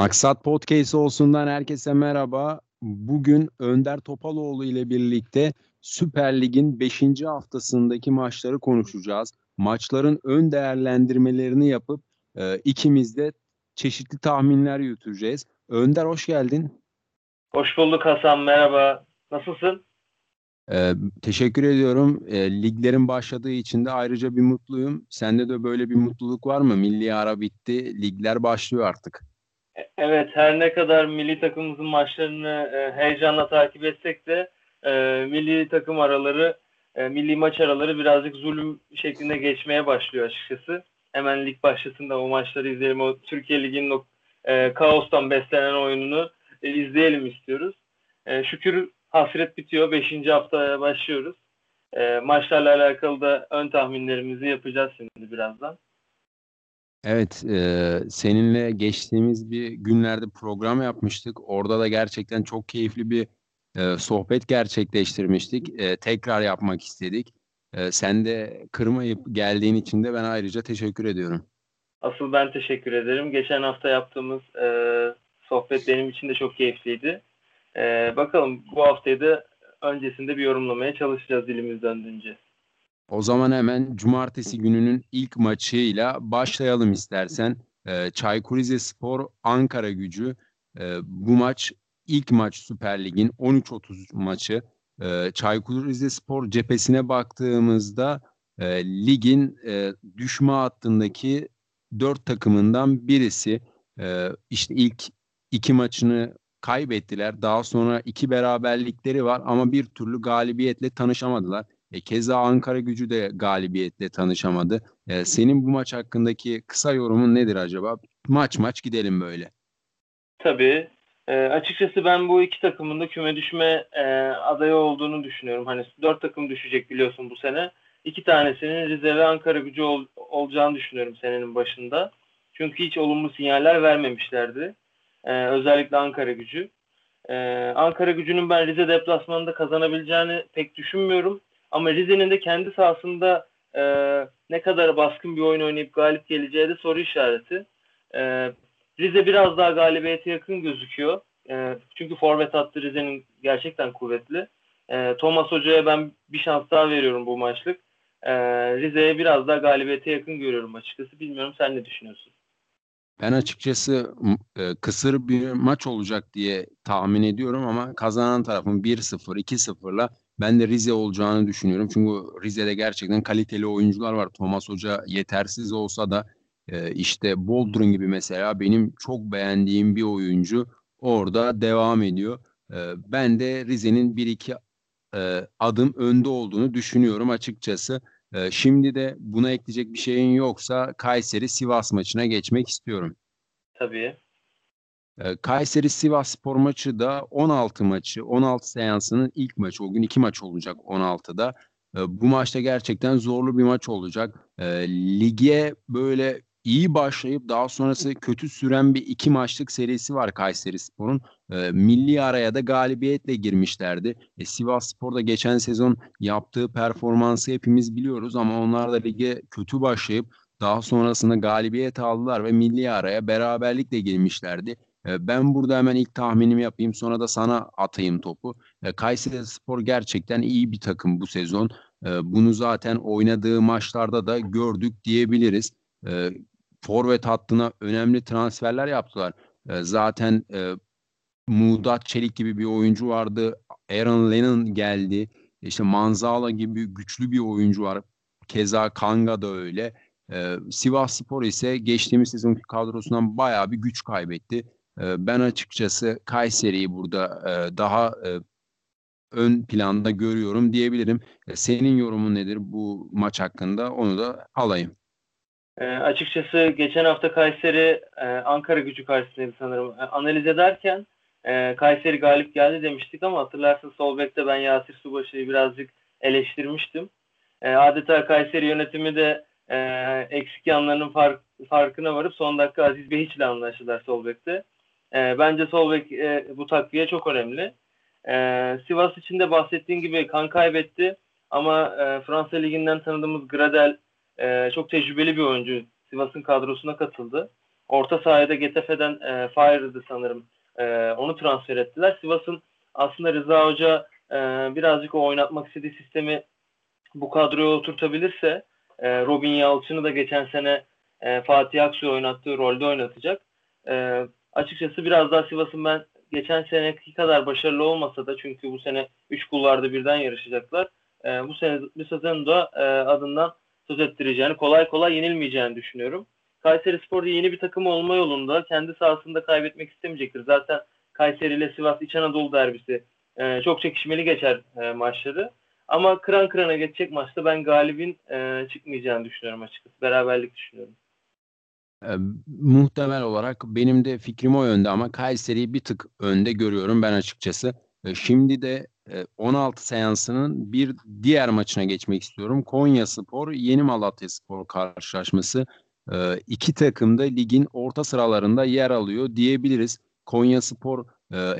Maksat Podcast olsundan herkese merhaba. Bugün Önder Topaloğlu ile birlikte Süper Lig'in 5. haftasındaki maçları konuşacağız. Maçların ön değerlendirmelerini yapıp e, ikimiz de çeşitli tahminler yürüteceğiz. Önder hoş geldin. Hoş bulduk Hasan merhaba. Nasılsın? Ee, teşekkür ediyorum. Ee, liglerin başladığı için de ayrıca bir mutluyum. Sende de böyle bir mutluluk var mı? Milli ara bitti, ligler başlıyor artık. E, evet, her ne kadar milli takımımızın maçlarını e, heyecanla takip etsek de e, milli takım araları, e, milli maç araları birazcık zulüm şeklinde geçmeye başlıyor açıkçası. Hemen lig başlasın da o maçları izleyelim. O Türkiye Ligi'nin o e, kaostan beslenen oyununu e, izleyelim istiyoruz. E, şükür hasret bitiyor. Beşinci haftaya başlıyoruz. E, maçlarla alakalı da ön tahminlerimizi yapacağız şimdi birazdan. Evet, e, seninle geçtiğimiz bir günlerde program yapmıştık. Orada da gerçekten çok keyifli bir e, sohbet gerçekleştirmiştik. E, tekrar yapmak istedik. E, sen de kırmayıp geldiğin için de ben ayrıca teşekkür ediyorum. Asıl ben teşekkür ederim. Geçen hafta yaptığımız e, sohbet benim için de çok keyifliydi. E, bakalım bu haftayı da öncesinde bir yorumlamaya çalışacağız dilimiz döndüğünce. O zaman hemen cumartesi gününün ilk maçıyla başlayalım istersen. E, Çaykur Rizespor Ankara gücü. E, bu maç ilk maç Süper Lig'in 13.30 maçı. E, Çaykur Rizespor cephesine baktığımızda e, ligin e, düşme hattındaki dört takımından birisi. E, işte ilk iki maçını kaybettiler. Daha sonra iki beraberlikleri var ama bir türlü galibiyetle tanışamadılar. E, keza Ankara gücü de galibiyetle tanışamadı. E, senin bu maç hakkındaki kısa yorumun nedir acaba? Maç maç gidelim böyle. Tabii. E, açıkçası ben bu iki takımın da küme düşme e, adayı olduğunu düşünüyorum. Hani dört takım düşecek biliyorsun bu sene. İki tanesinin Rize ve Ankara gücü ol, olacağını düşünüyorum senenin başında. Çünkü hiç olumlu sinyaller vermemişlerdi. E, özellikle Ankara gücü. E, Ankara gücünün ben Rize deplasmanında kazanabileceğini pek düşünmüyorum. Ama Rize'nin de kendi sahasında e, ne kadar baskın bir oyun oynayıp galip geleceği de soru işareti. E, Rize biraz daha galibiyete yakın gözüküyor. E, çünkü forvet hattı Rize'nin gerçekten kuvvetli. E, Thomas Hoca'ya ben bir şans daha veriyorum bu maçlık. E, Rize'ye biraz daha galibiyete yakın görüyorum açıkçası. Bilmiyorum sen ne düşünüyorsun? Ben açıkçası e, kısır bir maç olacak diye tahmin ediyorum ama kazanan tarafın 1-0, 2-0'la ben de Rize olacağını düşünüyorum. Çünkü Rize'de gerçekten kaliteli oyuncular var. Thomas Hoca yetersiz olsa da e, işte Boldrin gibi mesela benim çok beğendiğim bir oyuncu orada devam ediyor. E, ben de Rize'nin bir iki e, adım önde olduğunu düşünüyorum açıkçası. E, şimdi de buna ekleyecek bir şeyin yoksa Kayseri Sivas maçına geçmek istiyorum. Tabii. Kayseri Sivas Spor maçı da 16 maçı, 16 seansının ilk maçı. O gün iki maç olacak 16'da. Ee, bu maçta gerçekten zorlu bir maç olacak. Lige böyle iyi başlayıp daha sonrası kötü süren bir iki maçlık serisi var Kayseri Spor'un. milli araya da galibiyetle girmişlerdi. E, Sivas Spor da geçen sezon yaptığı performansı hepimiz biliyoruz ama onlar da lige kötü başlayıp daha sonrasında galibiyet aldılar ve milli araya beraberlikle girmişlerdi. Ee, ben burada hemen ilk tahminimi yapayım sonra da sana atayım topu. Ee, Kayseri Spor gerçekten iyi bir takım bu sezon. Ee, bunu zaten oynadığı maçlarda da gördük diyebiliriz. Forvet hattına önemli transferler yaptılar. Zaten e, Muğdat Çelik gibi bir oyuncu vardı. Aaron Lennon geldi. İşte Manzala gibi güçlü bir oyuncu var. Keza Kanga da öyle. Sivas Spor ise geçtiğimiz sezonki kadrosundan bayağı bir güç kaybetti. Ee, ben açıkçası Kayseri'yi burada e, daha e, ön planda görüyorum diyebilirim. E, senin yorumun nedir bu maç hakkında? Onu da alayım. E, açıkçası geçen hafta Kayseri e, Ankara gücü karşısındaydı sanırım. E, analiz ederken e, Kayseri galip geldi demiştik ama hatırlarsın sol bekte ben Yasir Subaşı'yı birazcık eleştirmiştim. E, adeta Kayseri yönetimi de e, eksik yanlarının fark, farkına varıp son dakika Aziz Bey ile anlaştılar sol bekte. E, bence sol bek e, bu takviye çok önemli. E, Sivas için de bahsettiğim gibi kan kaybetti ama e, Fransa Ligi'nden tanıdığımız Gradel e, çok tecrübeli bir oyuncu. Sivas'ın kadrosuna katıldı. orta sahada Getafe'den e, Fire'dı sanırım. E, onu transfer ettiler. Sivas'ın aslında Rıza Hoca e, birazcık o oynatmak istediği sistemi bu kadroya oturtabilirse e, Robin Yalçın'ı da geçen sene e, Fatih Aksu oynattığı rolde oynatacak. E, açıkçası biraz daha Sivas'ın ben geçen seneki kadar başarılı olmasa da çünkü bu sene 3 kullarda birden yarışacaklar. E, bu sene bir sezon da e, adından söz ettireceğini, kolay kolay yenilmeyeceğini düşünüyorum. Kayseri Spor'da yeni bir takım olma yolunda kendi sahasında kaybetmek istemeyecektir. Zaten Kayseri ile Sivas İç Anadolu derbisi e, çok çekişmeli geçer e, maçları. Ama kıran kırana geçecek maçta ben galibin e, çıkmayacağını düşünüyorum açıkçası. Beraberlik düşünüyorum. Muhtemel olarak benim de fikrim o yönde ama Kayseri'yi bir tık önde görüyorum ben açıkçası. Şimdi de e, 16 seansının bir diğer maçına geçmek istiyorum. Konya Spor, Yeni Malatya Spor karşılaşması. İki takım da ligin orta sıralarında yer alıyor diyebiliriz. Konya Spor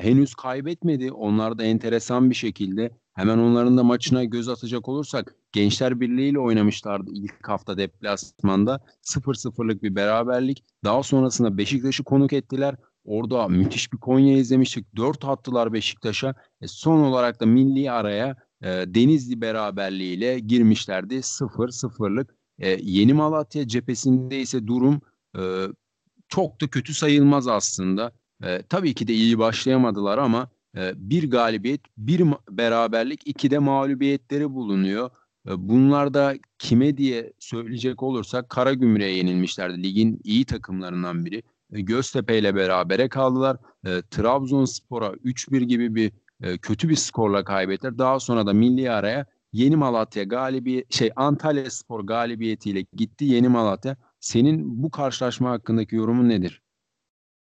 henüz kaybetmedi. Onlar da enteresan bir şekilde hemen onların da maçına göz atacak olursak Gençler Birliği ile oynamışlardı ilk hafta deplasmanda. 0-0'lık bir beraberlik. Daha sonrasında Beşiktaş'ı konuk ettiler. Orada müthiş bir Konya izlemiştik. 4 attılar Beşiktaş'a. E, son olarak da milli araya e, Denizli beraberliğiyle girmişlerdi. 0-0'lık. E, Yeni Malatya cephesinde ise durum e, çok da kötü sayılmaz aslında. E, tabii ki de iyi başlayamadılar ama bir galibiyet, bir beraberlik, iki de mağlubiyetleri bulunuyor. E, bunlar da kime diye söyleyecek olursak Karagümrük'e yenilmişlerdi. Ligin iyi takımlarından biri. E, Göztepe ile berabere kaldılar. Trabzonspor'a 3-1 gibi bir e, kötü bir skorla kaybettiler. Daha sonra da milli araya Yeni Malatya galibiyet şey Antalya Spor galibiyetiyle gitti Yeni Malatya. Senin bu karşılaşma hakkındaki yorumun nedir?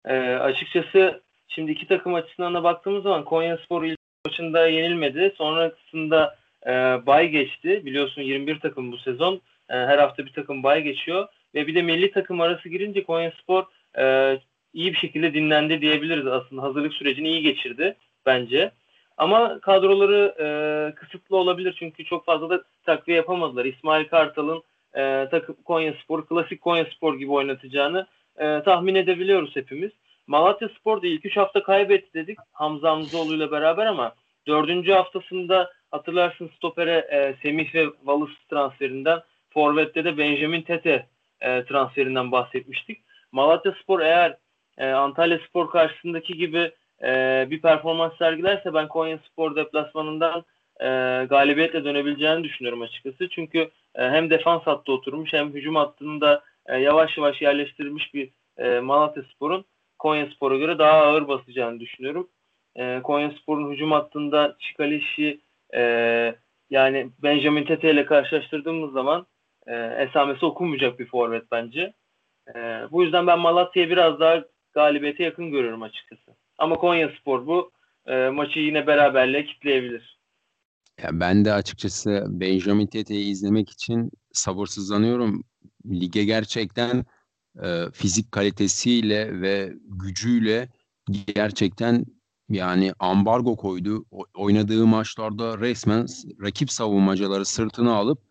E, açıkçası şimdi iki takım açısından da baktığımız zaman Konya Spor ilk maçında yenilmedi. Sonrasında e, bay geçti. Biliyorsun 21 takım bu sezon. E, her hafta bir takım bay geçiyor. Ve bir de milli takım arası girince Konya Spor e, iyi bir şekilde dinlendi diyebiliriz aslında. Hazırlık sürecini iyi geçirdi bence. Ama kadroları e, kısıtlı olabilir çünkü çok fazla da takviye yapamadılar. İsmail Kartal'ın e, takım Konya Spor, klasik Konya Spor gibi oynatacağını e, tahmin edebiliyoruz hepimiz. Malatya Spor da ilk 3 hafta kaybetti dedik Hamza Hamzoğlu ile beraber ama 4. haftasında hatırlarsın stopere e, Semih ve Valus transferinden Forvet'te de Benjamin Tete e, transferinden bahsetmiştik. Malatya Spor eğer e, Antalya Spor karşısındaki gibi e, bir performans sergilerse ben Konya Spor deplasmanından e, galibiyetle dönebileceğini düşünüyorum açıkçası. Çünkü e, hem defans hattı oturmuş hem hücum hattında e, yavaş yavaş yerleştirilmiş bir e, Malatya Spor'un Konya Spor'a göre daha ağır basacağını düşünüyorum. E, Konya Spor'un hücum hattında Çikalişi e, yani Benjamin Tete ile karşılaştırdığımız zaman e, esamesi okunmayacak bir forvet bence. E, bu yüzden ben Malatya'ya biraz daha galibiyete yakın görüyorum açıkçası. Ama Konya Spor bu e, maçı yine beraberliğe kitleyebilir. Ya ben de açıkçası Benjamin Tete'yi izlemek için sabırsızlanıyorum. Lige gerçekten e, fizik kalitesiyle ve gücüyle gerçekten yani ambargo koydu. Oynadığı maçlarda resmen rakip savunmacıları sırtına alıp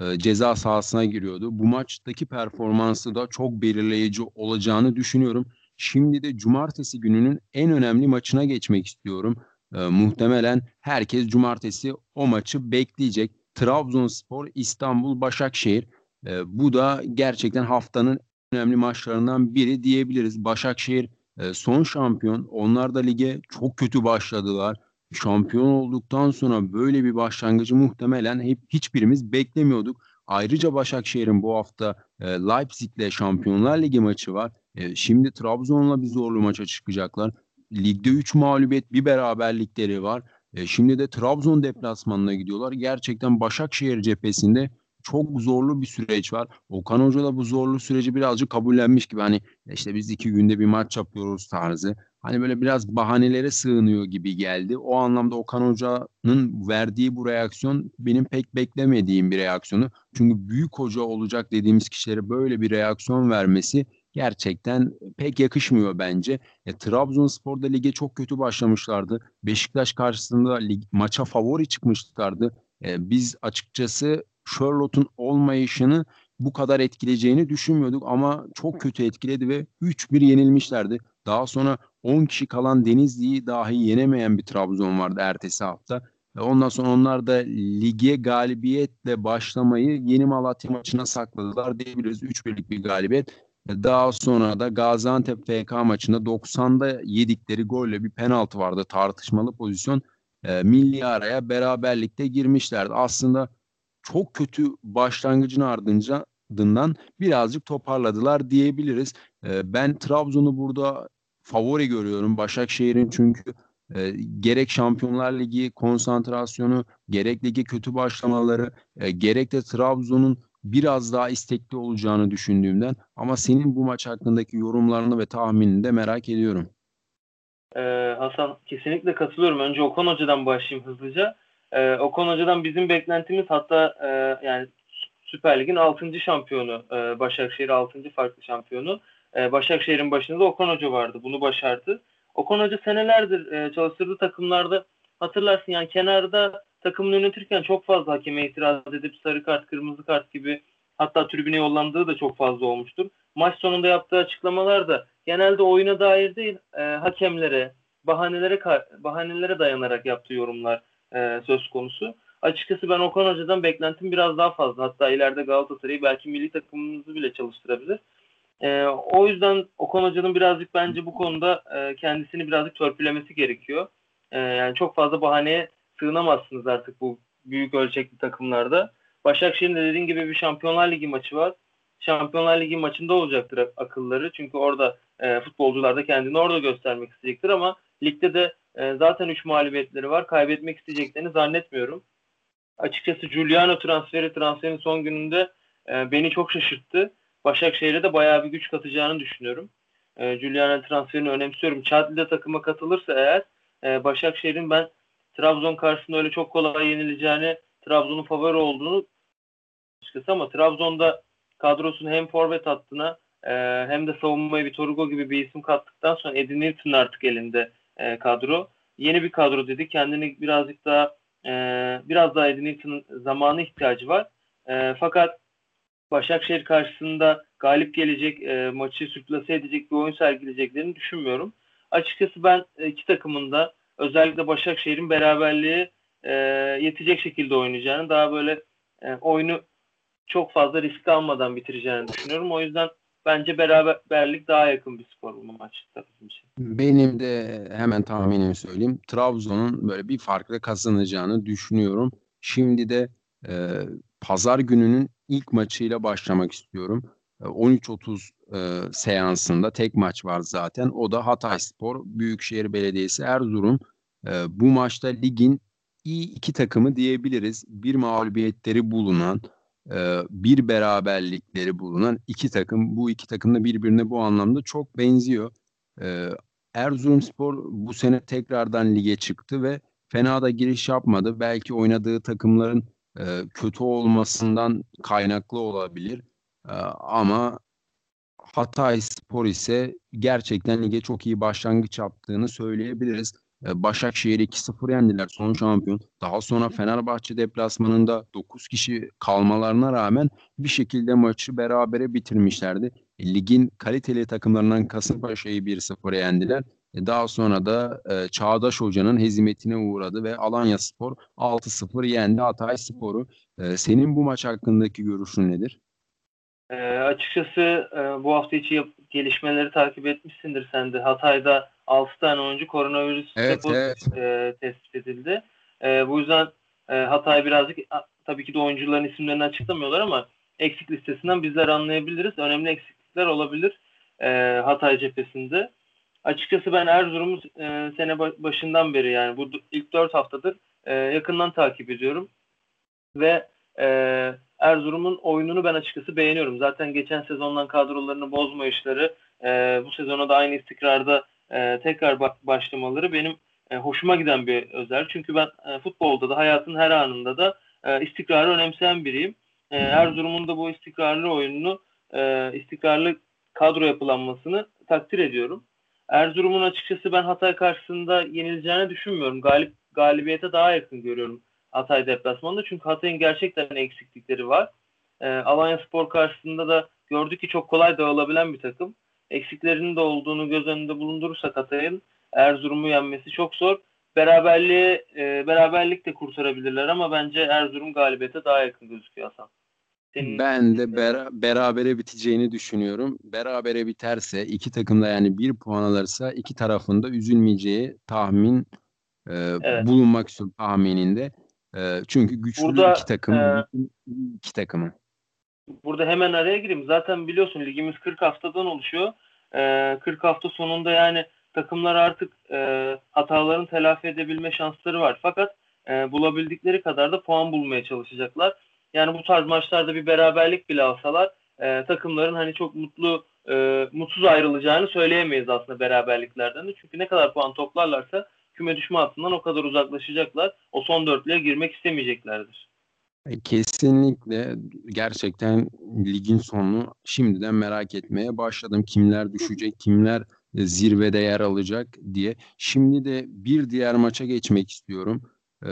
e, ceza sahasına giriyordu. Bu maçtaki performansı da çok belirleyici olacağını düşünüyorum. Şimdi de cumartesi gününün en önemli maçına geçmek istiyorum. E, muhtemelen herkes cumartesi o maçı bekleyecek. Trabzonspor, İstanbul, Başakşehir. E, bu da gerçekten haftanın önemli maçlarından biri diyebiliriz. Başakşehir e, son şampiyon. Onlar da lige çok kötü başladılar. Şampiyon olduktan sonra böyle bir başlangıcı muhtemelen hep hiçbirimiz beklemiyorduk. Ayrıca Başakşehir'in bu hafta e, Leipzig'le Şampiyonlar Ligi maçı var. E, şimdi Trabzon'la bir zorlu maça çıkacaklar. Ligde 3 mağlubiyet bir beraberlikleri var. E, şimdi de Trabzon deplasmanına gidiyorlar. Gerçekten Başakşehir cephesinde çok zorlu bir süreç var. Okan Hoca da bu zorlu süreci birazcık kabullenmiş gibi hani işte biz iki günde bir maç yapıyoruz tarzı. Hani böyle biraz bahanelere sığınıyor gibi geldi. O anlamda Okan Hoca'nın verdiği bu reaksiyon benim pek beklemediğim bir reaksiyonu. Çünkü büyük hoca olacak dediğimiz kişilere böyle bir reaksiyon vermesi gerçekten pek yakışmıyor bence. E, Trabzonspor'da lige çok kötü başlamışlardı. Beşiktaş karşısında lig, maça favori çıkmışlardı. E, biz açıkçası Charlotte'un olmayışını bu kadar etkileyeceğini düşünmüyorduk ama çok kötü etkiledi ve 3-1 yenilmişlerdi. Daha sonra 10 kişi kalan Denizli'yi dahi yenemeyen bir Trabzon vardı ertesi hafta. Ondan sonra onlar da lige galibiyetle başlamayı Yeni Malatya maçına sakladılar diyebiliriz. 3-1'lik bir galibiyet. Daha sonra da Gaziantep FK maçında 90'da yedikleri golle bir penaltı vardı. Tartışmalı pozisyon. E, milli araya beraberlikte girmişlerdi. Aslında çok kötü başlangıcın ardından birazcık toparladılar diyebiliriz. E, ben Trabzon'u burada favori görüyorum. Başakşehir'in çünkü e, gerek Şampiyonlar Ligi konsantrasyonu, gerek ligi kötü başlamaları, e, gerek de Trabzon'un biraz daha istekli olacağını düşündüğümden ama senin bu maç hakkındaki yorumlarını ve tahminini de merak ediyorum. Ee, Hasan kesinlikle katılıyorum. Önce Okan Hoca'dan başlayayım hızlıca. Ee, Okan Hoca'dan bizim beklentimiz hatta e, yani Süper Lig'in 6. şampiyonu e, Başakşehir 6. farklı şampiyonu. E, Başakşehir'in başında Okan Hoca vardı. Bunu başardı. Okan Hoca senelerdir e, çalıştırdığı takımlarda hatırlarsın yani kenarda takımını yönetirken çok fazla hakeme itiraz edip sarı kart, kırmızı kart gibi hatta tribüne yollandığı da çok fazla olmuştur. Maç sonunda yaptığı açıklamalar da genelde oyuna dair değil e, hakemlere, bahanelere bahanelere dayanarak yaptığı yorumlar e, söz konusu. Açıkçası ben Okan Hoca'dan beklentim biraz daha fazla. Hatta ileride Galatasaray'ı belki milli takımımızı bile çalıştırabilir. E, o yüzden Okan Hoca'nın birazcık bence bu konuda e, kendisini birazcık törpülemesi gerekiyor. E, yani çok fazla bahaneye sığınamazsınız artık bu büyük ölçekli takımlarda. Başakşehir'in de dediğin gibi bir Şampiyonlar Ligi maçı var. Şampiyonlar Ligi maçında olacaktır akılları. Çünkü orada e, futbolcular da kendini orada göstermek isteyecektir ama ligde de e, zaten 3 mağlubiyetleri var. Kaybetmek isteyeceklerini zannetmiyorum. Açıkçası Giuliano transferi transferin son gününde e, beni çok şaşırttı. Başakşehir'e de bayağı bir güç katacağını düşünüyorum. E, Giuliano transferini önemsiyorum. Chadli takıma katılırsa eğer e, Başakşehir'in ben Trabzon karşısında öyle çok kolay yenileceğini, Trabzon'un favori olduğunu açıkçası ama Trabzon'da kadrosunun hem forvet hattına e, hem de savunmaya bir Torugo gibi bir isim kattıktan sonra Edin Newton artık elinde e, kadro. Yeni bir kadro dedi. Kendini birazcık daha e, biraz daha Edin Newton'un zamanı ihtiyacı var. E, fakat Başakşehir karşısında galip gelecek, e, maçı sürklase edecek bir oyun sergileyeceklerini düşünmüyorum. Açıkçası ben iki takımın da özellikle Başakşehir'in beraberliği e, yetecek şekilde oynayacağını, daha böyle e, oyunu çok fazla risk almadan bitireceğini düşünüyorum. O yüzden bence beraberlik daha yakın bir skor bu maçta bizim için. Benim de hemen tahminimi söyleyeyim. Trabzon'un böyle bir farklı kazanacağını düşünüyorum. Şimdi de e, pazar gününün ilk maçıyla başlamak istiyorum. 13.30 e, seansında tek maç var zaten. O da Hatay Spor, Büyükşehir Belediyesi, Erzurum. E, bu maçta ligin iyi iki takımı diyebiliriz. Bir mağlubiyetleri bulunan, e, bir beraberlikleri bulunan iki takım. Bu iki takım da birbirine bu anlamda çok benziyor. E, Erzurumspor bu sene tekrardan lige çıktı ve fena da giriş yapmadı. Belki oynadığı takımların e, kötü olmasından kaynaklı olabilir. Ama Hatay Spor ise gerçekten lige çok iyi başlangıç yaptığını söyleyebiliriz. Ee, Başakşehir 2-0 yendiler son şampiyon. Daha sonra Fenerbahçe deplasmanında 9 kişi kalmalarına rağmen bir şekilde maçı berabere bitirmişlerdi. E, ligin kaliteli takımlarından Kasımpaşa'yı 1-0 yendiler. E, daha sonra da e, Çağdaş Hoca'nın hezimetine uğradı ve Alanya Spor 6-0 yendi Hatay Spor'u. E, senin bu maç hakkındaki görüşün nedir? E, açıkçası e, bu hafta içi yap- gelişmeleri takip etmişsindir sen de. Hatay'da 6 tane oyuncu koronavirüs evet, evet. E, tespit edildi. E, bu yüzden e, Hatay birazcık tabii ki de oyuncuların isimlerini açıklamıyorlar ama eksik listesinden bizler anlayabiliriz. Önemli eksiklikler olabilir e, Hatay cephesinde. Açıkçası ben Erzurum'u e, sene başından beri yani bu ilk 4 haftadır e, yakından takip ediyorum. Ve e, Erzurum'un oyununu ben açıkçası beğeniyorum. Zaten geçen sezondan kadrolarını bozmayışları, e, bu sezona da aynı istikrarda e, tekrar başlamaları benim e, hoşuma giden bir özel. Çünkü ben e, futbolda da hayatın her anında da e, istikrarı önemseyen biriyim. E, Erzurum'un da bu istikrarlı oyununu, e, istikrarlı kadro yapılanmasını takdir ediyorum. Erzurum'un açıkçası ben Hatay karşısında yenileceğini düşünmüyorum. Galip galibiyete daha yakın görüyorum Hatay deplasmanında. Çünkü Hatay'ın gerçekten eksiklikleri var. E, Alanya Spor karşısında da gördük ki çok kolay dağılabilen bir takım. Eksiklerinin de olduğunu göz önünde bulundurursak Hatay'ın Erzurum'u yenmesi çok zor. Beraberliği, e, beraberlik de kurtarabilirler ama bence Erzurum galibiyete daha yakın gözüküyor Hasan. Senin ben de ber- berabere biteceğini düşünüyorum. Berabere biterse iki takım da yani bir puan alırsa iki tarafında üzülmeyeceği tahmin e, evet. bulunmak istiyorum tahmininde. E, çünkü güçlü burada, iki takım, e, iki takımı. Burada hemen araya gireyim. Zaten biliyorsun ligimiz 40 haftadan oluşuyor. E, 40 hafta sonunda yani takımlar artık e, hatalarını telafi edebilme şansları var. Fakat e, bulabildikleri kadar da puan bulmaya çalışacaklar. Yani bu tarz maçlarda bir beraberlik bile alsalar e, takımların hani çok mutlu e, mutsuz ayrılacağını söyleyemeyiz aslında beraberliklerden de. Çünkü ne kadar puan toplarlarsa küme düşme hattından o kadar uzaklaşacaklar. O son dörtlüğe girmek istemeyeceklerdir. E, kesinlikle gerçekten ligin sonunu şimdiden merak etmeye başladım. Kimler düşecek, kimler zirvede yer alacak diye. Şimdi de bir diğer maça geçmek istiyorum. E,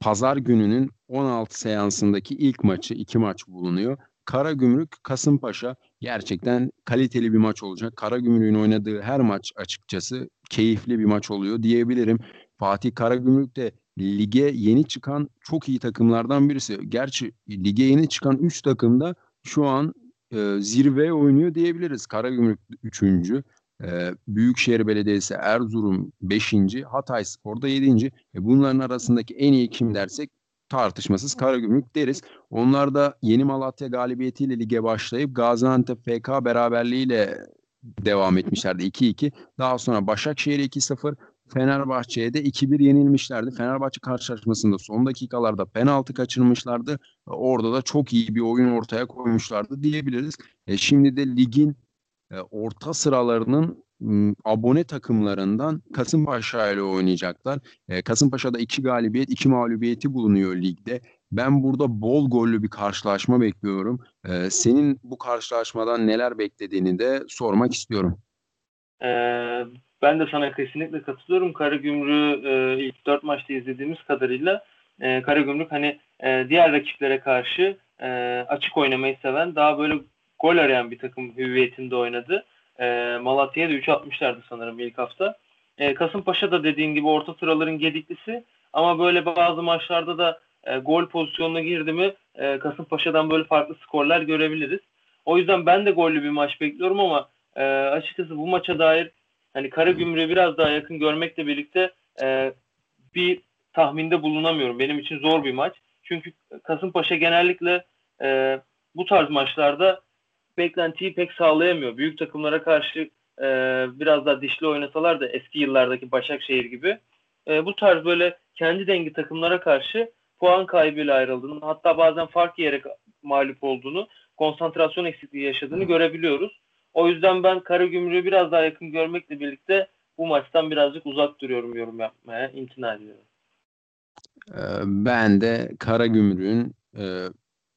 pazar gününün 16 seansındaki ilk maçı, iki maç bulunuyor. Karagümrük Kasımpaşa gerçekten kaliteli bir maç olacak. Karagümrük'ün oynadığı her maç açıkçası keyifli bir maç oluyor diyebilirim. Fatih Karagümrük de lige yeni çıkan çok iyi takımlardan birisi. Gerçi lige yeni çıkan 3 takım da şu an e, zirve oynuyor diyebiliriz. Karagümrük 3. E, Büyükşehir Belediyesi Erzurum 5. Hatay Spor'da 7. E, bunların arasındaki en iyi kim dersek tartışmasız Karagümrük deriz. Onlar da Yeni Malatya galibiyetiyle lige başlayıp Gaziantep FK beraberliğiyle devam etmişlerdi 2-2. Daha sonra Başakşehir 2-0, Fenerbahçe'ye de 2-1 yenilmişlerdi. Fenerbahçe karşılaşmasında son dakikalarda penaltı kaçırmışlardı. Orada da çok iyi bir oyun ortaya koymuşlardı diyebiliriz. E şimdi de ligin e, orta sıralarının abone takımlarından Kasımpaşa ile oynayacaklar. E, Kasımpaşa'da iki galibiyet, iki mağlubiyeti bulunuyor ligde. Ben burada bol gollü bir karşılaşma bekliyorum. E, senin bu karşılaşmadan neler beklediğini de sormak istiyorum. Ee, ben de sana kesinlikle katılıyorum. Karagümrük e, ilk dört maçta izlediğimiz kadarıyla e, Karagümrük hani e, diğer rakiplere karşı e, açık oynamayı seven, daha böyle gol arayan bir takım hüviyetinde oynadı. E, Malatya'ya da 3 atmışlardı sanırım ilk hafta. E, Kasımpaşa da dediğin gibi orta sıraların gediklisi ama böyle bazı maçlarda da e, gol pozisyonuna girdi mi e, Kasımpaşa'dan böyle farklı skorlar görebiliriz. O yüzden ben de gollü bir maç bekliyorum ama e, açıkçası bu maça dair hani Karagümrük'e biraz daha yakın görmekle birlikte e, bir tahminde bulunamıyorum. Benim için zor bir maç. Çünkü Kasımpaşa genellikle e, bu tarz maçlarda beklentiyi pek sağlayamıyor. Büyük takımlara karşı e, biraz daha dişli oynasalar da eski yıllardaki Başakşehir gibi e, bu tarz böyle kendi dengi takımlara karşı puan kaybıyla ayrıldığını hatta bazen fark yiyerek mağlup olduğunu konsantrasyon eksikliği yaşadığını görebiliyoruz. O yüzden ben Karagümrük'ü biraz daha yakın görmekle birlikte bu maçtan birazcık uzak duruyorum yorum yapmaya. imtina ediyorum. Ee, ben de Karagümrük'ün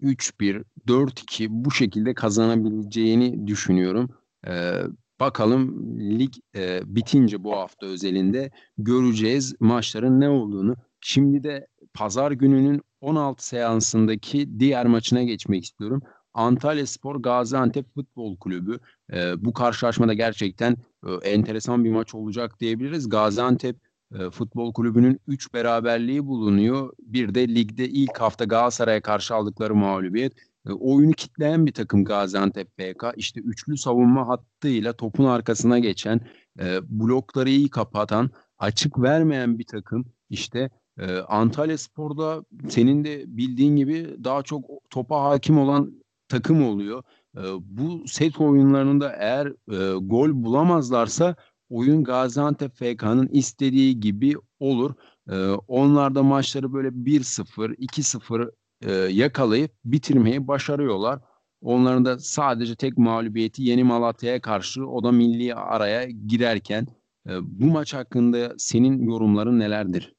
3-1, 4-2 bu şekilde kazanabileceğini düşünüyorum. Ee, bakalım lig e, bitince bu hafta özelinde göreceğiz maçların ne olduğunu. Şimdi de pazar gününün 16 seansındaki diğer maçına geçmek istiyorum. Antalya Spor Gaziantep Futbol Kulübü. E, bu karşılaşmada gerçekten e, enteresan bir maç olacak diyebiliriz. Gaziantep e, Futbol Kulübü'nün 3 beraberliği bulunuyor. Bir de ligde ilk hafta Galatasaray'a karşı aldıkları mağlubiyet. E, oyunu kitleyen bir takım Gaziantep BK. İşte üçlü savunma hattıyla topun arkasına geçen, e, blokları iyi kapatan, açık vermeyen bir takım. İşte e, Antalya Spor'da senin de bildiğin gibi daha çok topa hakim olan takım oluyor. E, bu set oyunlarında eğer e, gol bulamazlarsa oyun Gaziantep FK'nın istediği gibi olur. E, onlar da maçları böyle 1-0, 2-0 e, yakalayıp bitirmeyi başarıyorlar. Onların da sadece tek mağlubiyeti Yeni Malatya'ya karşı o da milli araya girerken e, bu maç hakkında senin yorumların nelerdir?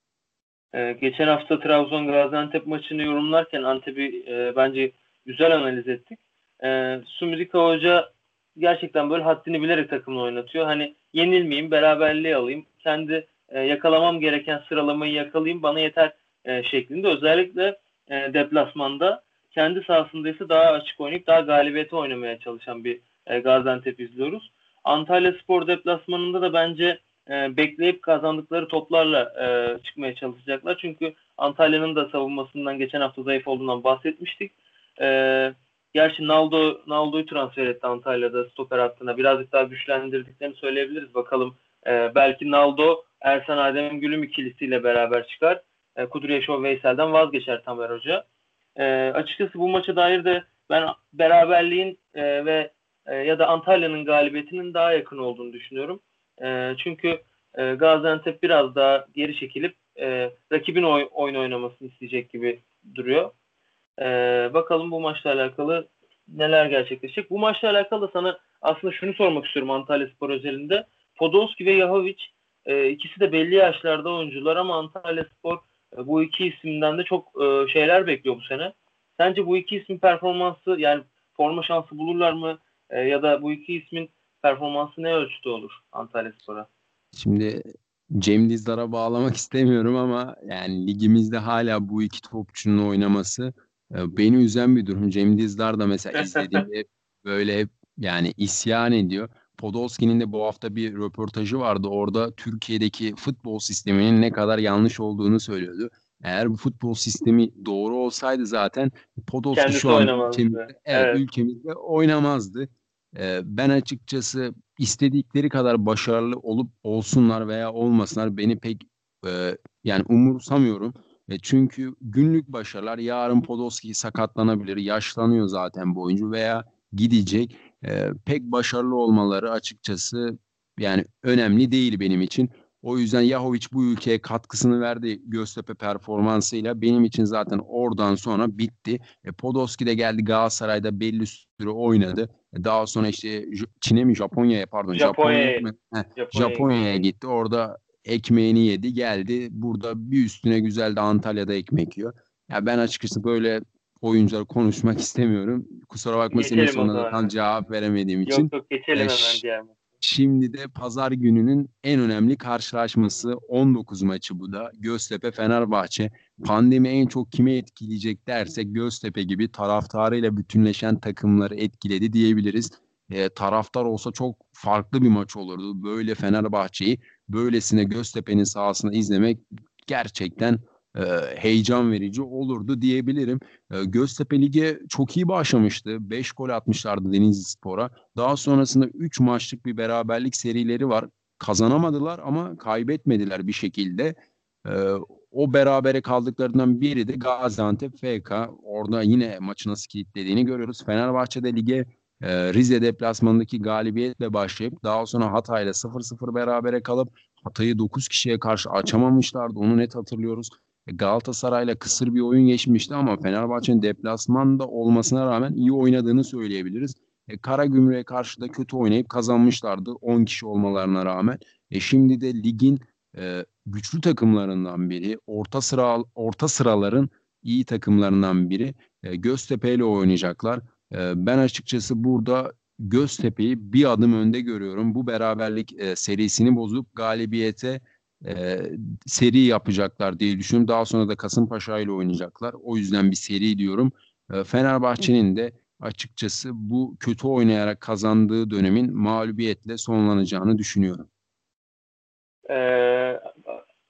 Ee, geçen hafta Trabzon Gaziantep maçını yorumlarken Antep'i e, bence güzel analiz ettik. E, Sumrika Hoca gerçekten böyle haddini bilerek takımını oynatıyor. Hani yenilmeyeyim, beraberliği alayım, kendi e, yakalamam gereken sıralamayı yakalayayım, bana yeter e, şeklinde. Özellikle e, deplasmanda kendi sahasında ise daha açık oynayıp daha galibiyete oynamaya çalışan bir e, Gaziantep izliyoruz. Antalya Spor deplasmanında da bence e, bekleyip kazandıkları toplarla e, çıkmaya çalışacaklar. Çünkü Antalya'nın da savunmasından geçen hafta zayıf olduğundan bahsetmiştik. E, gerçi Naldo Naldo'yu transfer etti Antalya'da stoper hattına. Birazcık daha güçlendirdiklerini söyleyebiliriz. Bakalım e, belki Naldo Ersan Adem Gülüm ikilisiyle beraber çıkar. E, Kudryashov Veysel'den vazgeçer Tamer Hoca. E, açıkçası bu maça dair de ben beraberliğin e, ve e, ya da Antalya'nın galibiyetinin daha yakın olduğunu düşünüyorum. E, çünkü e, Gaziantep biraz daha geri çekilip e, rakibin oy, oyun oynamasını isteyecek gibi duruyor. E, bakalım bu maçla alakalı neler gerçekleşecek. Bu maçla alakalı sana aslında şunu sormak istiyorum Antalya Spor özelinde. Podolski ve Yahovic e, ikisi de belli yaşlarda oyuncular ama Antalya Spor e, bu iki isimden de çok e, şeyler bekliyor bu sene. Sence bu iki ismin performansı yani forma şansı bulurlar mı? E, ya da bu iki ismin performansı ne ölçüde olur Antalya Spor'a? Şimdi Cem Dizdar'a bağlamak istemiyorum ama yani ligimizde hala bu iki topçunun oynaması beni üzen bir durum. Cem Dizdar da mesela izlediğimde böyle yani isyan ediyor. Podolski'nin de bu hafta bir röportajı vardı. Orada Türkiye'deki futbol sisteminin ne kadar yanlış olduğunu söylüyordu. Eğer bu futbol sistemi doğru olsaydı zaten Podolski Kendisi şu an ülkemizde, evet, Evet. ülkemizde oynamazdı. Ee, ben açıkçası istedikleri kadar başarılı olup olsunlar veya olmasınlar beni pek e, yani umursamıyorum. E, çünkü günlük başarılar yarın Podolski sakatlanabilir, yaşlanıyor zaten bu oyuncu veya gidecek. E, pek başarılı olmaları açıkçası yani önemli değil benim için. O yüzden Yahovic bu ülkeye katkısını verdi Göztepe performansıyla. Benim için zaten oradan sonra bitti. E, Podolski de geldi Galatasaray'da belli süre oynadı. E, Daha sonra işte Çin'e mi Japonya'ya pardon Japonya'ya- Japonya'ya Japonya'ya gitti. Orada ekmeğini yedi geldi. Burada bir üstüne güzel de Antalya'da ekmek yiyor. Ya ben açıkçası böyle oyuncuları konuşmak istemiyorum. Kusura bakma senin Geçelim zaman. tam cevap veremediğim için. Yok yok geçelim E, hemen diğer. Şimdi de pazar gününün en önemli karşılaşması 19 maçı bu da. Göztepe Fenerbahçe. Pandemi en çok kimi etkileyecek dersek Göztepe gibi taraftarıyla bütünleşen takımları etkiledi diyebiliriz. E, taraftar olsa çok farklı bir maç olurdu. Böyle Fenerbahçe'yi böylesine Göztepe'nin sahasında izlemek gerçekten e, heyecan verici olurdu diyebilirim. E, Göztepe Lig'e çok iyi başlamıştı. 5 gol atmışlardı Denizli Spor'a. Daha sonrasında 3 maçlık bir beraberlik serileri var. Kazanamadılar ama kaybetmediler bir şekilde. Ee, o berabere kaldıklarından biri de Gaziantep FK. Orada yine maçı nasıl kilitlediğini görüyoruz. Fenerbahçe'de lige e, Rize deplasmanındaki galibiyetle başlayıp daha sonra Hatay'la 0-0 berabere kalıp Hatay'ı 9 kişiye karşı açamamışlardı. Onu net hatırlıyoruz. E, Galatasaray'la kısır bir oyun geçmişti ama Fenerbahçe'nin deplasmanda olmasına rağmen iyi oynadığını söyleyebiliriz. E, Karagümrük'e karşı da kötü oynayıp kazanmışlardı 10 kişi olmalarına rağmen. E, şimdi de ligin e, güçlü takımlarından biri, orta sıra orta sıraların iyi takımlarından biri. E, Göztepe ile oynayacaklar. E, ben açıkçası burada Göztepe'yi bir adım önde görüyorum. Bu beraberlik e, serisini bozup galibiyete e, seri yapacaklar diye düşünüyorum. Daha sonra da Kasımpaşa ile oynayacaklar. O yüzden bir seri diyorum. E, Fenerbahçe'nin de açıkçası bu kötü oynayarak kazandığı dönemin mağlubiyetle sonlanacağını düşünüyorum. Ee,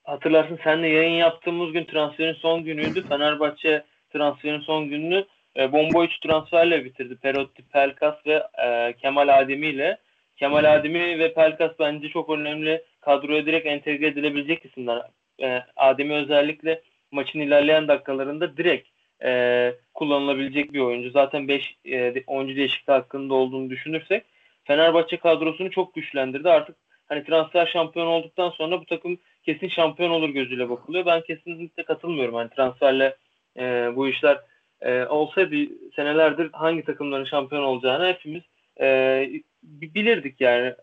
hatırlarsın senle yayın yaptığımız gün transferin son günüydü. Fenerbahçe transferin son gününü e, bomba 3 transferle bitirdi. Perotti, Pelkas ve e, Kemal Ademi ile. Kemal Ademi ve Pelkas bence çok önemli kadroya direkt entegre edilebilecek isimler. E, Ademi özellikle maçın ilerleyen dakikalarında direkt e, kullanılabilecek bir oyuncu. Zaten 5 e, oyuncu değişikliği hakkında olduğunu düşünürsek Fenerbahçe kadrosunu çok güçlendirdi. Artık hani transfer şampiyon olduktan sonra bu takım kesin şampiyon olur gözüyle bakılıyor. Ben kesinlikle katılmıyorum. Hani transferle e, bu işler e, olsaydı senelerdir hangi takımların şampiyon olacağını hepimiz e, bilirdik yani.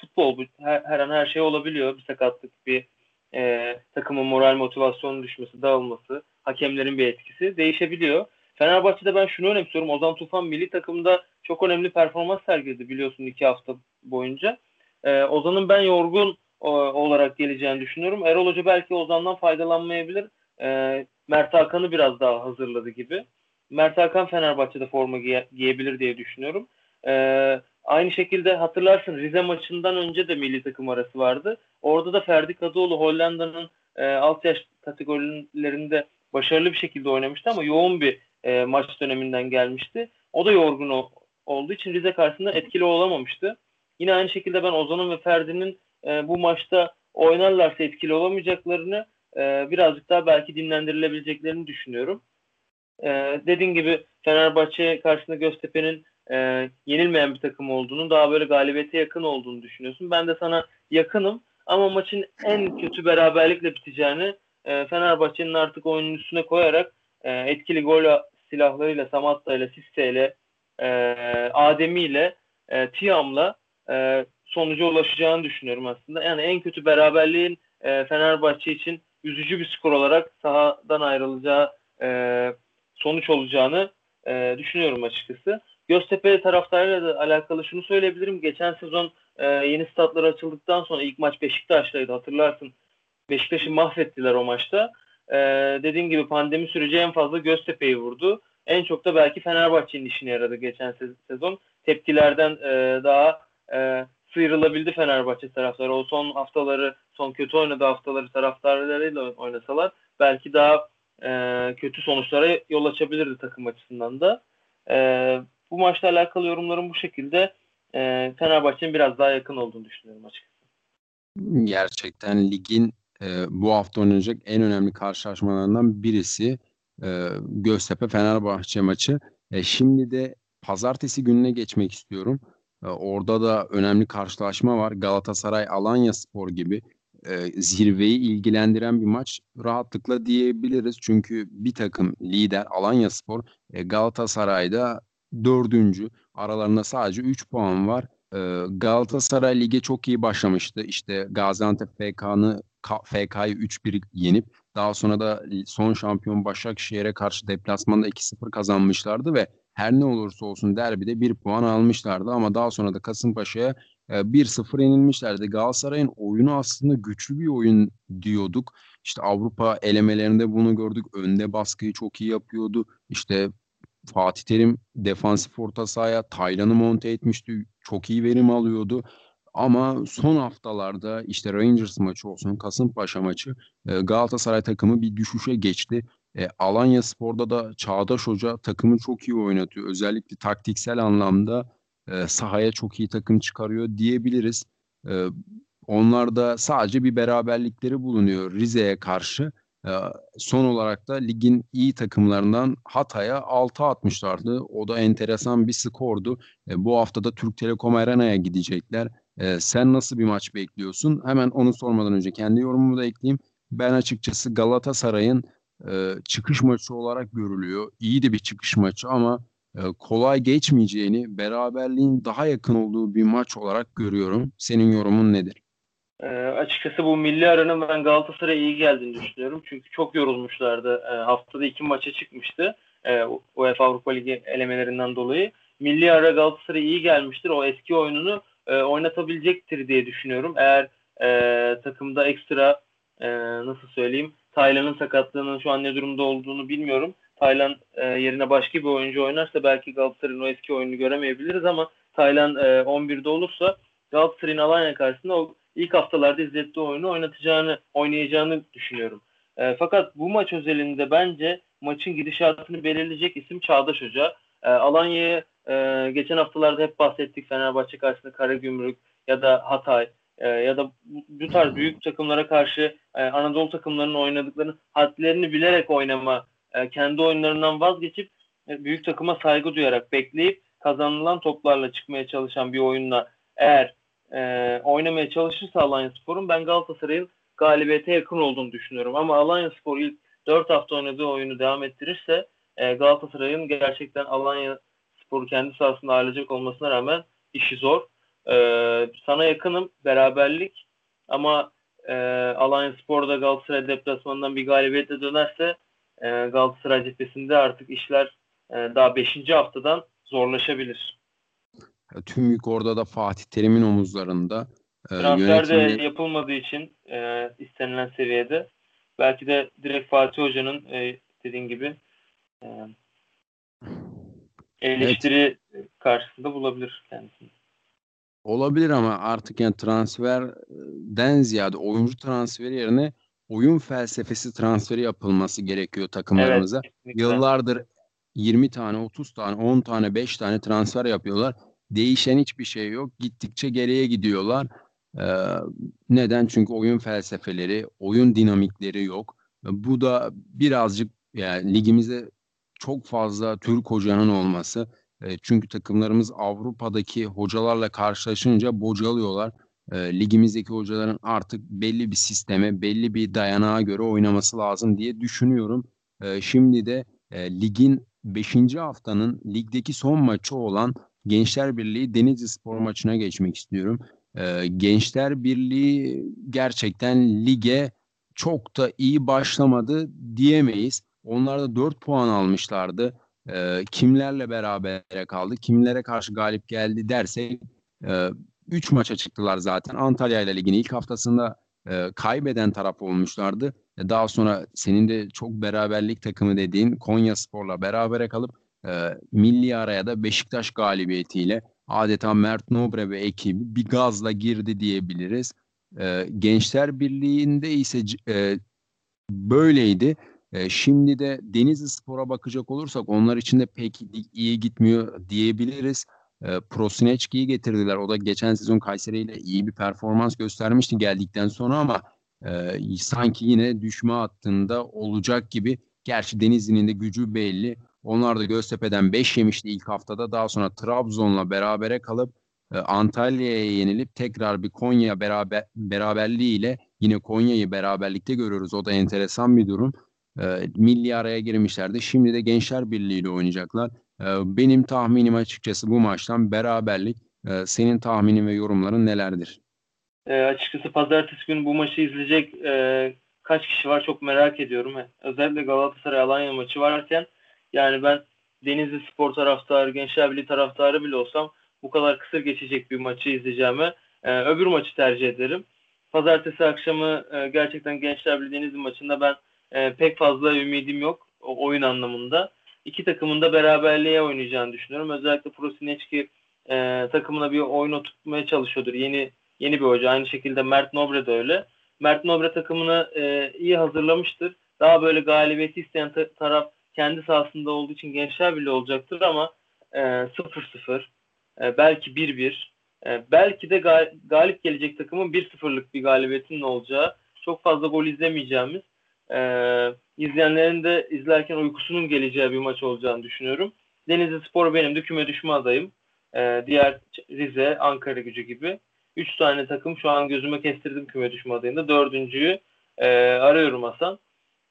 Futbol. Her, her an her şey olabiliyor. Bir sakatlık, bir e, takımın moral motivasyonu düşmesi, dağılması, hakemlerin bir etkisi değişebiliyor. Fenerbahçe'de ben şunu önemsiyorum. Ozan Tufan milli takımda çok önemli performans sergiledi biliyorsun iki hafta boyunca. Ee, Ozan'ın ben yorgun o, olarak geleceğini düşünüyorum. Erol Hoca belki Ozan'dan faydalanmayabilir. Ee, Mert Hakan'ı biraz daha hazırladı gibi. Mert Hakan Fenerbahçe'de forma giye, giyebilir diye düşünüyorum. Ee, aynı şekilde hatırlarsın Rize maçından önce de milli takım arası vardı. Orada da Ferdi Kadıoğlu Hollanda'nın e, alt yaş kategorilerinde başarılı bir şekilde oynamıştı ama yoğun bir e, maç döneminden gelmişti. O da yorgun o, olduğu için Rize karşısında etkili olamamıştı. Yine aynı şekilde ben Ozan'ın ve Ferdi'nin e, bu maçta oynarlarsa etkili olamayacaklarını e, birazcık daha belki dinlendirilebileceklerini düşünüyorum. E, dediğin gibi Fenerbahçe karşısında Göztepe'nin e, yenilmeyen bir takım olduğunu, daha böyle galibiyete yakın olduğunu düşünüyorsun. Ben de sana yakınım ama maçın en kötü beraberlikle biteceğini e, Fenerbahçe'nin artık oyunun üstüne koyarak e, etkili gol silahlarıyla, Samatta ile, Sisse ile, e, Ademi ile, e, Tiam'la e, sonuca ulaşacağını düşünüyorum aslında. Yani en kötü beraberliğin e, Fenerbahçe için üzücü bir skor olarak sahadan ayrılacağı e, sonuç olacağını e, düşünüyorum açıkçası. Göztepe taraftarıyla da alakalı şunu söyleyebilirim. Geçen sezon e, yeni statlar açıldıktan sonra ilk maç Beşiktaş'taydı hatırlarsın. Beşiktaş'ı mahvettiler o maçta. E, dediğim gibi pandemi süreci en fazla Göztepe'yi vurdu. En çok da belki Fenerbahçe'nin işine yaradı geçen sezon. Tepkilerden e, daha e, sıyrılabildi Fenerbahçe taraftarı. O son haftaları, son kötü oynadığı haftaları taraftarlarıyla oynasalar belki daha e, kötü sonuçlara yol açabilirdi takım açısından da. E, bu maçla alakalı yorumlarım bu şekilde. E, Fenerbahçe'nin biraz daha yakın olduğunu düşünüyorum açıkçası. Gerçekten ligin e, bu hafta oynanacak en önemli karşılaşmalarından birisi e, Göztepe Fenerbahçe maçı. E, şimdi de pazartesi gününe geçmek istiyorum. E, orada da önemli karşılaşma var. Galatasaray Alanya Spor gibi e, zirveyi ilgilendiren bir maç rahatlıkla diyebiliriz. Çünkü bir takım lider Alanya Spor e, Galatasaray'da dördüncü. Aralarında sadece 3 puan var. E, Galatasaray lige çok iyi başlamıştı. İşte Gaziantep FK'nı FK'yı 3-1 yenip daha sonra da son şampiyon Başakşehir'e karşı deplasmanda 2-0 kazanmışlardı ve her ne olursa olsun derbide bir puan almışlardı ama daha sonra da Kasımpaşa'ya 1-0 e, yenilmişlerdi. Galatasaray'ın oyunu aslında güçlü bir oyun diyorduk. İşte Avrupa elemelerinde bunu gördük. Önde baskıyı çok iyi yapıyordu. İşte Fatih Terim defansif orta sahaya Taylan'ı monte etmişti. Çok iyi verim alıyordu. Ama son haftalarda işte Rangers maçı olsun, Kasımpaşa maçı Galatasaray takımı bir düşüşe geçti. E, Alanya Spor'da da Çağdaş Hoca takımı çok iyi oynatıyor. Özellikle taktiksel anlamda e, sahaya çok iyi takım çıkarıyor diyebiliriz. E, onlar da sadece bir beraberlikleri bulunuyor Rize'ye karşı. E, son olarak da ligin iyi takımlarından Hatay'a 6 atmışlardı. O da enteresan bir skordu. E, bu hafta da Türk Telekom Arena'ya gidecekler. E, sen nasıl bir maç bekliyorsun? Hemen onu sormadan önce kendi yorumumu da ekleyeyim. Ben açıkçası Galatasaray'ın e, çıkış maçı olarak görülüyor. İyi de bir çıkış maçı ama kolay geçmeyeceğini, beraberliğin daha yakın olduğu bir maç olarak görüyorum. Senin yorumun nedir? E, açıkçası bu milli aranın ben Galatasaray'a iyi geldiğini düşünüyorum. Çünkü çok yorulmuşlardı. E, haftada iki maça çıkmıştı. E, UEFA Avrupa Ligi elemelerinden dolayı. Milli ara Galatasaray'a iyi gelmiştir. O eski oyununu e, oynatabilecektir diye düşünüyorum. Eğer e, takımda ekstra e, nasıl söyleyeyim Taylan'ın sakatlığının şu an ne durumda olduğunu bilmiyorum. Taylan e, yerine başka bir oyuncu oynarsa belki Galatasaray'ın o eski oyunu göremeyebiliriz ama Taylan e, 11'de olursa Galatasaray'ın Alanya karşısında o ilk haftalarda izlettiği oyunu oynatacağını, oynayacağını düşünüyorum. E, fakat bu maç özelinde bence maçın gidişatını belirleyecek isim Çağdaş Hoca. E, Alanya'ya e, geçen haftalarda hep bahsettik Fenerbahçe karşısında Karagümrük ya da Hatay e, ya da bu tarz büyük takımlara karşı e, Anadolu takımlarının oynadıklarını hadlerini bilerek oynama, e, kendi oyunlarından vazgeçip e, büyük takıma saygı duyarak bekleyip kazanılan toplarla çıkmaya çalışan bir oyunla eğer e, oynamaya çalışırsa Alanya Spor'un ben Galatasaray'ın galibiyete yakın olduğunu düşünüyorum. Ama Alanya Spor ilk 4 hafta oynadığı oyunu devam ettirirse e, Galatasaray'ın gerçekten Alanya Spor'u kendi sahasında ağırlayacak olmasına rağmen işi zor. E, sana yakınım beraberlik ama e, Alanya Spor'da Galatasaray deplasmanından bir galibiyetle dönerse e, Galatasaray cephesinde artık işler e, daha 5. haftadan zorlaşabilir. Tüm yük orada da Fatih Terim'in omuzlarında. E, Transfer de yönetimde... yapılmadığı için e, istenilen seviyede belki de direkt Fatih Hoca'nın e, dediğin gibi e, eleştiri evet. karşısında bulabilir kendisini. Olabilir ama artık yani transferden ziyade oyuncu transferi yerine oyun felsefesi transferi yapılması gerekiyor takımlarımıza. Evet, Yıllardır 20 tane, 30 tane, 10 tane, 5 tane transfer yapıyorlar. Değişen hiçbir şey yok. Gittikçe geriye gidiyorlar. Ee, neden? Çünkü oyun felsefeleri, oyun dinamikleri yok. Bu da birazcık yani ligimizde çok fazla Türk hocanın olması. E, çünkü takımlarımız Avrupa'daki hocalarla karşılaşınca bocalıyorlar. E, ligimizdeki hocaların artık belli bir sisteme, belli bir dayanağa göre oynaması lazım diye düşünüyorum. E, şimdi de e, ligin 5. haftanın ligdeki son maçı olan Gençler Birliği Denizli Spor maçına geçmek istiyorum. E, Gençler Birliği gerçekten lige çok da iyi başlamadı diyemeyiz. Onlar da 4 puan almışlardı. E, kimlerle beraber kaldı, kimlere karşı galip geldi dersek 3 e, maça çıktılar zaten. Antalya ile ligin ilk haftasında e, kaybeden taraf olmuşlardı. E, daha sonra senin de çok beraberlik takımı dediğin Konya Spor'la berabere kalıp e, milli araya da Beşiktaş galibiyetiyle adeta Mert Nobre ve ekibi bir gazla girdi diyebiliriz. E, Gençler Birliği'nde ise e, böyleydi. E, şimdi de Denizli Spor'a bakacak olursak onlar için de pek iyi gitmiyor diyebiliriz. E, Prosineçki'yi getirdiler. O da geçen sezon Kayseri ile iyi bir performans göstermişti geldikten sonra ama e, sanki yine düşme hattında olacak gibi. Gerçi Denizli'nin de gücü belli. Onlar da Göztepe'den 5 yemişti ilk haftada. Daha sonra Trabzon'la berabere kalıp e, Antalya'ya yenilip tekrar bir Konya beraber beraberliğiyle yine Konya'yı beraberlikte görüyoruz. O da enteresan bir durum. E, milli araya girmişlerdi. Şimdi de Gençler Birliği ile oynayacaklar. E, benim tahminim açıkçası bu maçtan beraberlik. E, senin tahminin ve yorumların nelerdir? E, açıkçası pazartesi günü bu maçı izleyecek e, kaç kişi var çok merak ediyorum. Özellikle Galatasaray Alanya maçı varken yani ben Denizli Spor taraftarı, Gençler Birliği taraftarı bile olsam bu kadar kısır geçecek bir maçı izleyeceğime e, öbür maçı tercih ederim. Pazartesi akşamı e, gerçekten Gençler Birliği Denizli maçında ben e, pek fazla ümidim yok o oyun anlamında. İki takımın da beraberliğe oynayacağını düşünüyorum. Özellikle Prosineçki e, takımına bir oyun oturtmaya çalışıyordur. Yeni yeni bir hoca. Aynı şekilde Mert Nobre de öyle. Mert Nobre takımını e, iyi hazırlamıştır. Daha böyle galibiyeti isteyen ta- taraf kendi sahasında olduğu için Gençler bile olacaktır ama e, 0-0 e, belki 1-1 e, belki de gal- galip gelecek takımın 1-0'lık bir galibiyetinin olacağı çok fazla gol izlemeyeceğimiz e, izleyenlerin de izlerken uykusunun geleceği bir maç olacağını düşünüyorum. Denizli Spor benim de küme düşme adayım. E, diğer Rize, Ankara gücü gibi. Üç tane takım şu an gözüme kestirdim küme düşme adayında. Dördüncüyü e, arıyorum Hasan.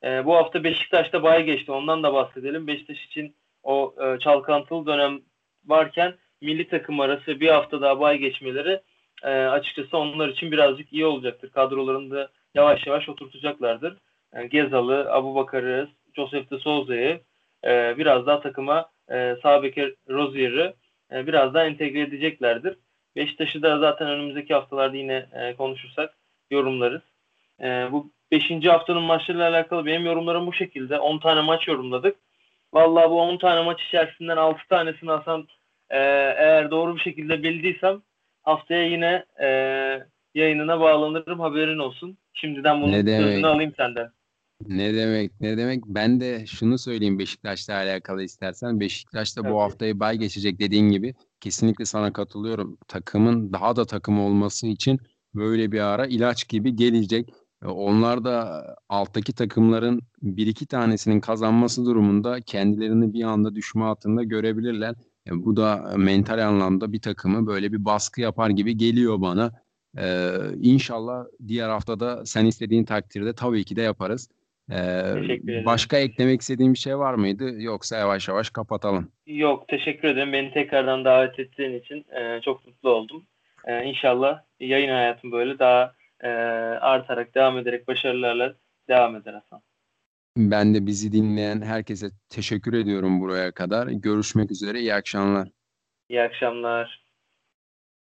E, bu hafta Beşiktaş'ta bay geçti. Ondan da bahsedelim. Beşiktaş için o e, çalkantılı dönem varken milli takım arası bir hafta daha bay geçmeleri e, açıkçası onlar için birazcık iyi olacaktır. Kadrolarını da yavaş yavaş oturtacaklardır. Yani Gezalı, Abu Bakar'ı, Joseph de Souza'yı e, biraz daha takıma e, Sabekir Rozier'i e, biraz daha entegre edeceklerdir. Beşiktaş'ı da zaten önümüzdeki haftalarda yine e, konuşursak yorumlarız. E, bu 5. haftanın maçlarıyla alakalı benim yorumlarım bu şekilde. 10 tane maç yorumladık. Vallahi bu 10 tane maç içerisinden 6 tanesini Hasan e, eğer doğru bir şekilde bildiysem haftaya yine e, yayınına bağlanırım haberin olsun. Şimdiden bunun sözünü alayım senden. Ne demek ne demek ben de şunu söyleyeyim Beşiktaş'la alakalı istersen Beşiktaş'ta evet. bu haftayı bay geçecek dediğin gibi kesinlikle sana katılıyorum. Takımın daha da takım olması için böyle bir ara ilaç gibi gelecek. E, onlar da alttaki takımların bir iki tanesinin kazanması durumunda kendilerini bir anda düşme hattında görebilirler. Yani e, bu da mental anlamda bir takımı böyle bir baskı yapar gibi geliyor bana. Ee, inşallah diğer haftada sen istediğin takdirde tabii ki de yaparız. Ee, başka eklemek istediğin bir şey var mıydı? Yoksa yavaş yavaş kapatalım. Yok teşekkür ederim. Beni tekrardan davet ettiğin için e, çok mutlu oldum. E, inşallah yayın hayatım böyle daha e, artarak devam ederek başarılarla devam eder Hasan. Ben de bizi dinleyen herkese teşekkür ediyorum buraya kadar. Görüşmek üzere. İyi akşamlar. İyi akşamlar.